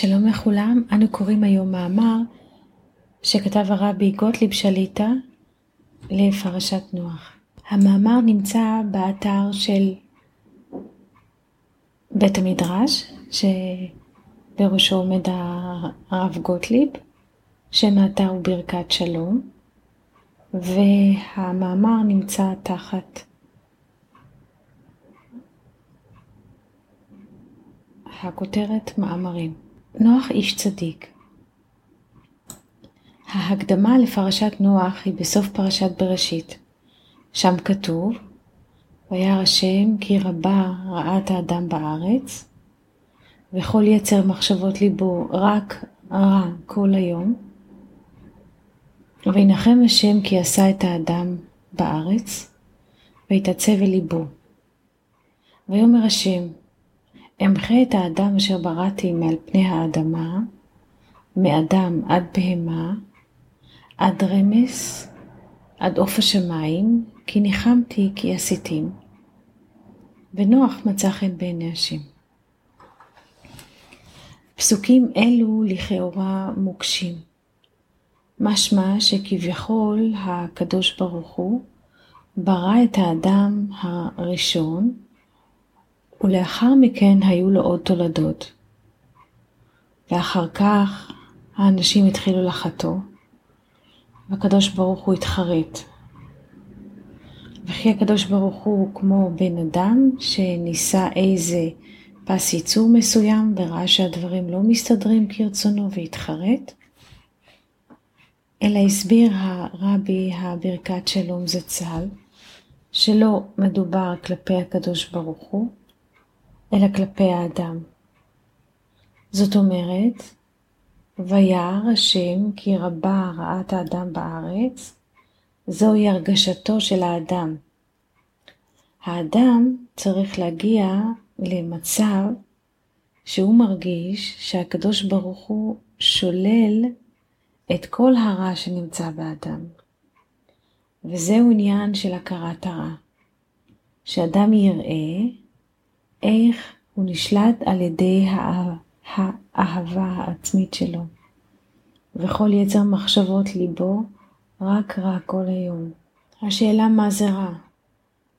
שלום לכולם, אנו קוראים היום מאמר שכתב הרבי גוטליב שליטה לפרשת נוח. המאמר נמצא באתר של בית המדרש, שבראשו עומד הרב גוטליב, שם האתר הוא ברכת שלום, והמאמר נמצא תחת הכותרת מאמרים. נוח איש צדיק. ההקדמה לפרשת נוח היא בסוף פרשת בראשית. שם כתוב, וירא השם כי רבה את האדם בארץ, וכל יצר מחשבות ליבו רק רע כל היום, וינחם השם כי עשה את האדם בארץ, ויתעצב אל ליבו. ויאמר השם, אמחה את האדם אשר בראתי מעל פני האדמה, מאדם עד בהמה, עד רמס, עד עוף השמיים, כי ניחמתי כי עשיתים. ונוח מצא חן בעיני השם. פסוקים אלו לכאורה מוקשים. משמע שכביכול הקדוש ברוך הוא ברא את האדם הראשון, ולאחר מכן היו לו עוד תולדות. ואחר כך האנשים התחילו לחטוא, והקדוש ברוך הוא התחרט. וכי הקדוש ברוך הוא כמו בן אדם שניסה איזה פס ייצור מסוים וראה שהדברים לא מסתדרים כרצונו והתחרט, אלא הסביר הרבי הברכת שלום זצ"ל, שלא מדובר כלפי הקדוש ברוך הוא, אלא כלפי האדם. זאת אומרת, וירא השם כי רבה רעת האדם בארץ, זוהי הרגשתו של האדם. האדם צריך להגיע למצב שהוא מרגיש שהקדוש ברוך הוא שולל את כל הרע שנמצא באדם. וזהו עניין של הכרת הרע. שאדם יראה איך הוא נשלט על ידי האהבה העצמית שלו, וכל יצר מחשבות ליבו רק רע כל היום. השאלה מה זה רע?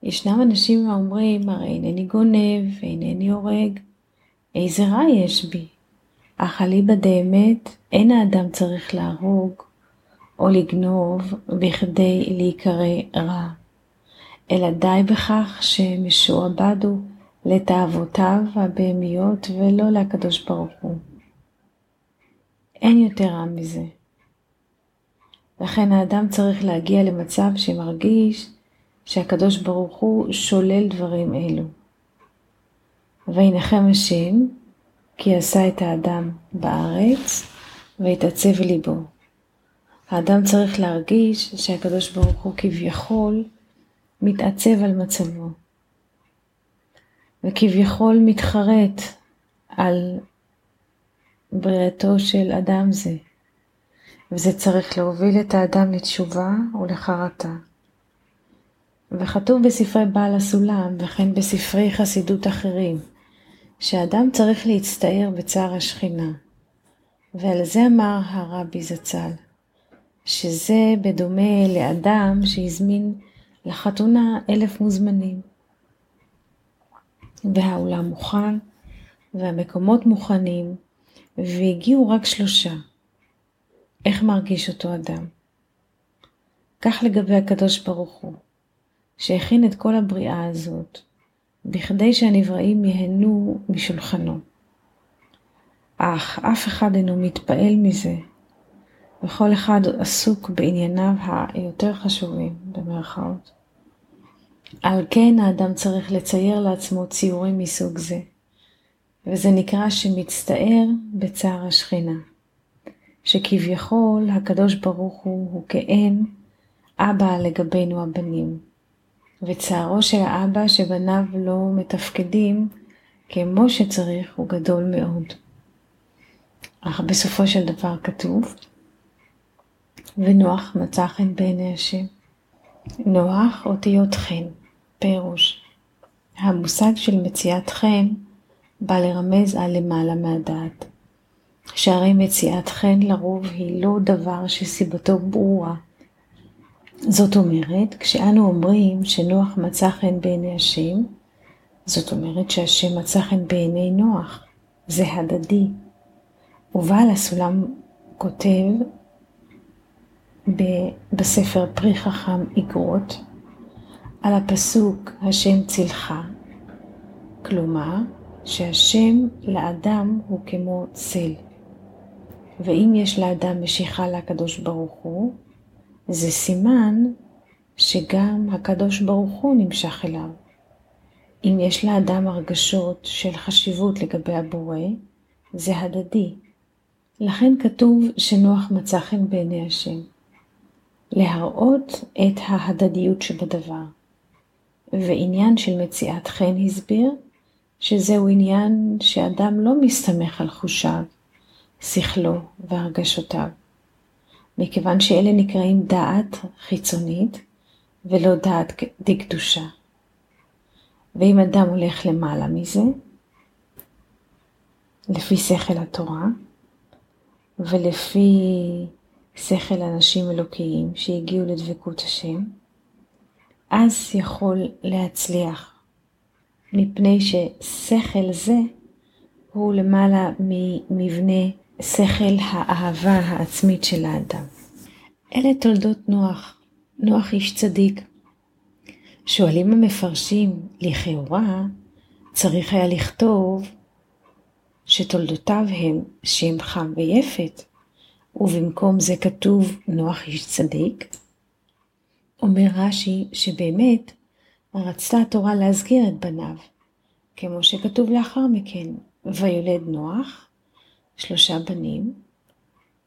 ישנם אנשים האומרים, הרי אינני גונב ואינני הורג, איזה רע יש בי? אך אליבא דאמת, אין האדם צריך להרוג או לגנוב בכדי להיקרא רע, אלא די בכך שמשועבד הוא לתאוותיו הבהמיות ולא לקדוש ברוך הוא. אין יותר רע מזה. לכן האדם צריך להגיע למצב שמרגיש שהקדוש ברוך הוא שולל דברים אלו. וינחם השם, כי עשה את האדם בארץ, ויתעצב ליבו. האדם צריך להרגיש שהקדוש ברוך הוא כביכול מתעצב על מצבו. וכביכול מתחרט על בריאתו של אדם זה, וזה צריך להוביל את האדם לתשובה ולחרטה. וכתוב בספרי בעל הסולם וכן בספרי חסידות אחרים, שאדם צריך להצטער בצער השכינה. ועל זה אמר הרבי זצ"ל, שזה בדומה לאדם שהזמין לחתונה אלף מוזמנים. והאולם מוכן, והמקומות מוכנים, והגיעו רק שלושה. איך מרגיש אותו אדם? כך לגבי הקדוש ברוך הוא, שהכין את כל הבריאה הזאת, בכדי שהנבראים ייהנו משולחנו. אך אף אחד אינו מתפעל מזה, וכל אחד עסוק בענייניו היותר חשובים, במרכאות. על כן האדם צריך לצייר לעצמו ציורים מסוג זה, וזה נקרא שמצטער בצער השכינה, שכביכול הקדוש ברוך הוא הוא כאין אבא לגבינו הבנים, וצערו של האבא שבניו לא מתפקדים כמו שצריך הוא גדול מאוד. אך בסופו של דבר כתוב, ונוח מצא חן בעיני השם. נוח אותיות חן, פירוש. המושג של מציאת חן בא לרמז על למעלה מהדעת. שהרי מציאת חן לרוב היא לא דבר שסיבתו ברורה. זאת אומרת, כשאנו אומרים שנוח מצא חן בעיני השם, זאת אומרת שהשם מצא חן בעיני נוח. זה הדדי. ובעל הסולם כותב בספר פרי חכם איגרות על הפסוק השם צילך, כלומר שהשם לאדם הוא כמו צל, ואם יש לאדם משיכה לקדוש ברוך הוא, זה סימן שגם הקדוש ברוך הוא נמשך אליו. אם יש לאדם הרגשות של חשיבות לגבי הבורא, זה הדדי. לכן כתוב שנוח מצא חן בעיני השם. להראות את ההדדיות שבדבר. ועניין של מציאת חן הסביר שזהו עניין שאדם לא מסתמך על חושיו, שכלו והרגשותיו, מכיוון שאלה נקראים דעת חיצונית ולא דעת דקדושה. ואם אדם הולך למעלה מזה, לפי שכל התורה, ולפי שכל אנשים אלוקיים שהגיעו לדבקות השם, אז יכול להצליח, מפני ששכל זה הוא למעלה ממבנה שכל האהבה העצמית של האדם. אלה תולדות נוח, נוח איש צדיק. שואלים המפרשים, לכאורה צריך היה לכתוב שתולדותיו הם שם חם ויפת, ובמקום זה כתוב נוח איש צדיק. אומר רש"י שבאמת רצתה התורה להזכיר את בניו, כמו שכתוב לאחר מכן, ויולד נוח שלושה בנים,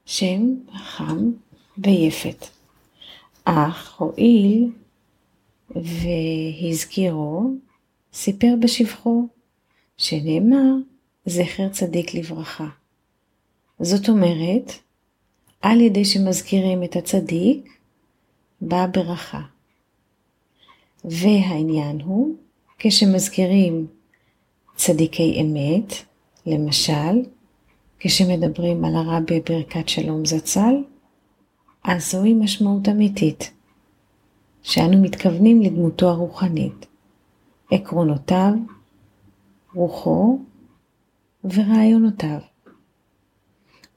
שם חם ויפת. אך הואיל והזכירו, סיפר בשבחו, שנאמר זכר צדיק לברכה. זאת אומרת, על ידי שמזכירים את הצדיק, באה ברכה. והעניין הוא, כשמזכירים צדיקי אמת, למשל, כשמדברים על הרבי ברכת שלום זצ"ל, אז זוהי משמעות אמיתית, שאנו מתכוונים לדמותו הרוחנית, עקרונותיו, רוחו ורעיונותיו.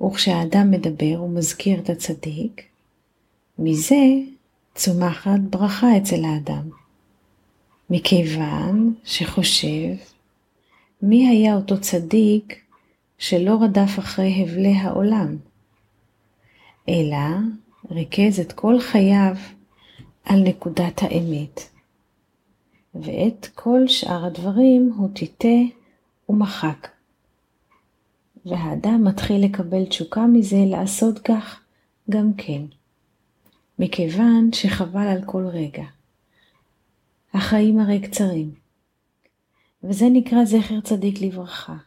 וכשהאדם מדבר ומזכיר את הצדיק, מזה צומחת ברכה אצל האדם. מכיוון שחושב מי היה אותו צדיק שלא רדף אחרי הבלי העולם, אלא ריכז את כל חייו על נקודת האמת, ואת כל שאר הדברים הוא טיטה ומחק. והאדם מתחיל לקבל תשוקה מזה לעשות כך גם כן, מכיוון שחבל על כל רגע. החיים הרי קצרים, וזה נקרא זכר צדיק לברכה.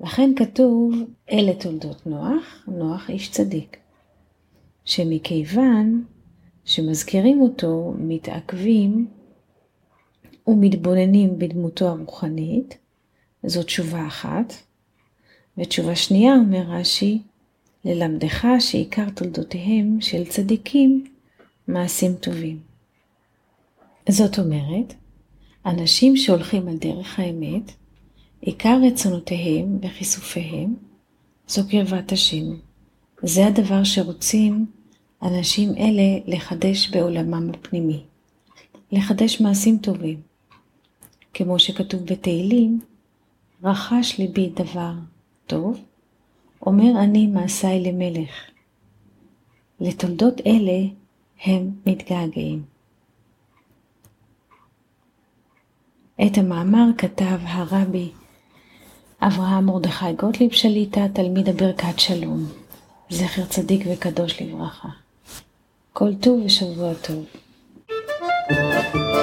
לכן כתוב, אלה תולדות נוח, נוח איש צדיק. שמכיוון שמזכירים אותו, מתעכבים ומתבוננים בדמותו הרוחנית, זאת תשובה אחת. ותשובה שנייה, אומר רש"י, ללמדך שעיקר תולדותיהם של צדיקים מעשים טובים. זאת אומרת, אנשים שהולכים על דרך האמת, עיקר רצונותיהם וכיסופיהם זו קרבת השם. זה הדבר שרוצים אנשים אלה לחדש בעולמם הפנימי, לחדש מעשים טובים. כמו שכתוב בתהילים, רכש ליבי דבר טוב, אומר אני מעשיי למלך. לתולדות אלה הם מתגעגעים. את המאמר כתב הרבי אברהם מרדכי גוטליב שליטה, תלמיד הברכת שלום, זכר צדיק וקדוש לברכה. כל טוב ושבוע טוב. thank you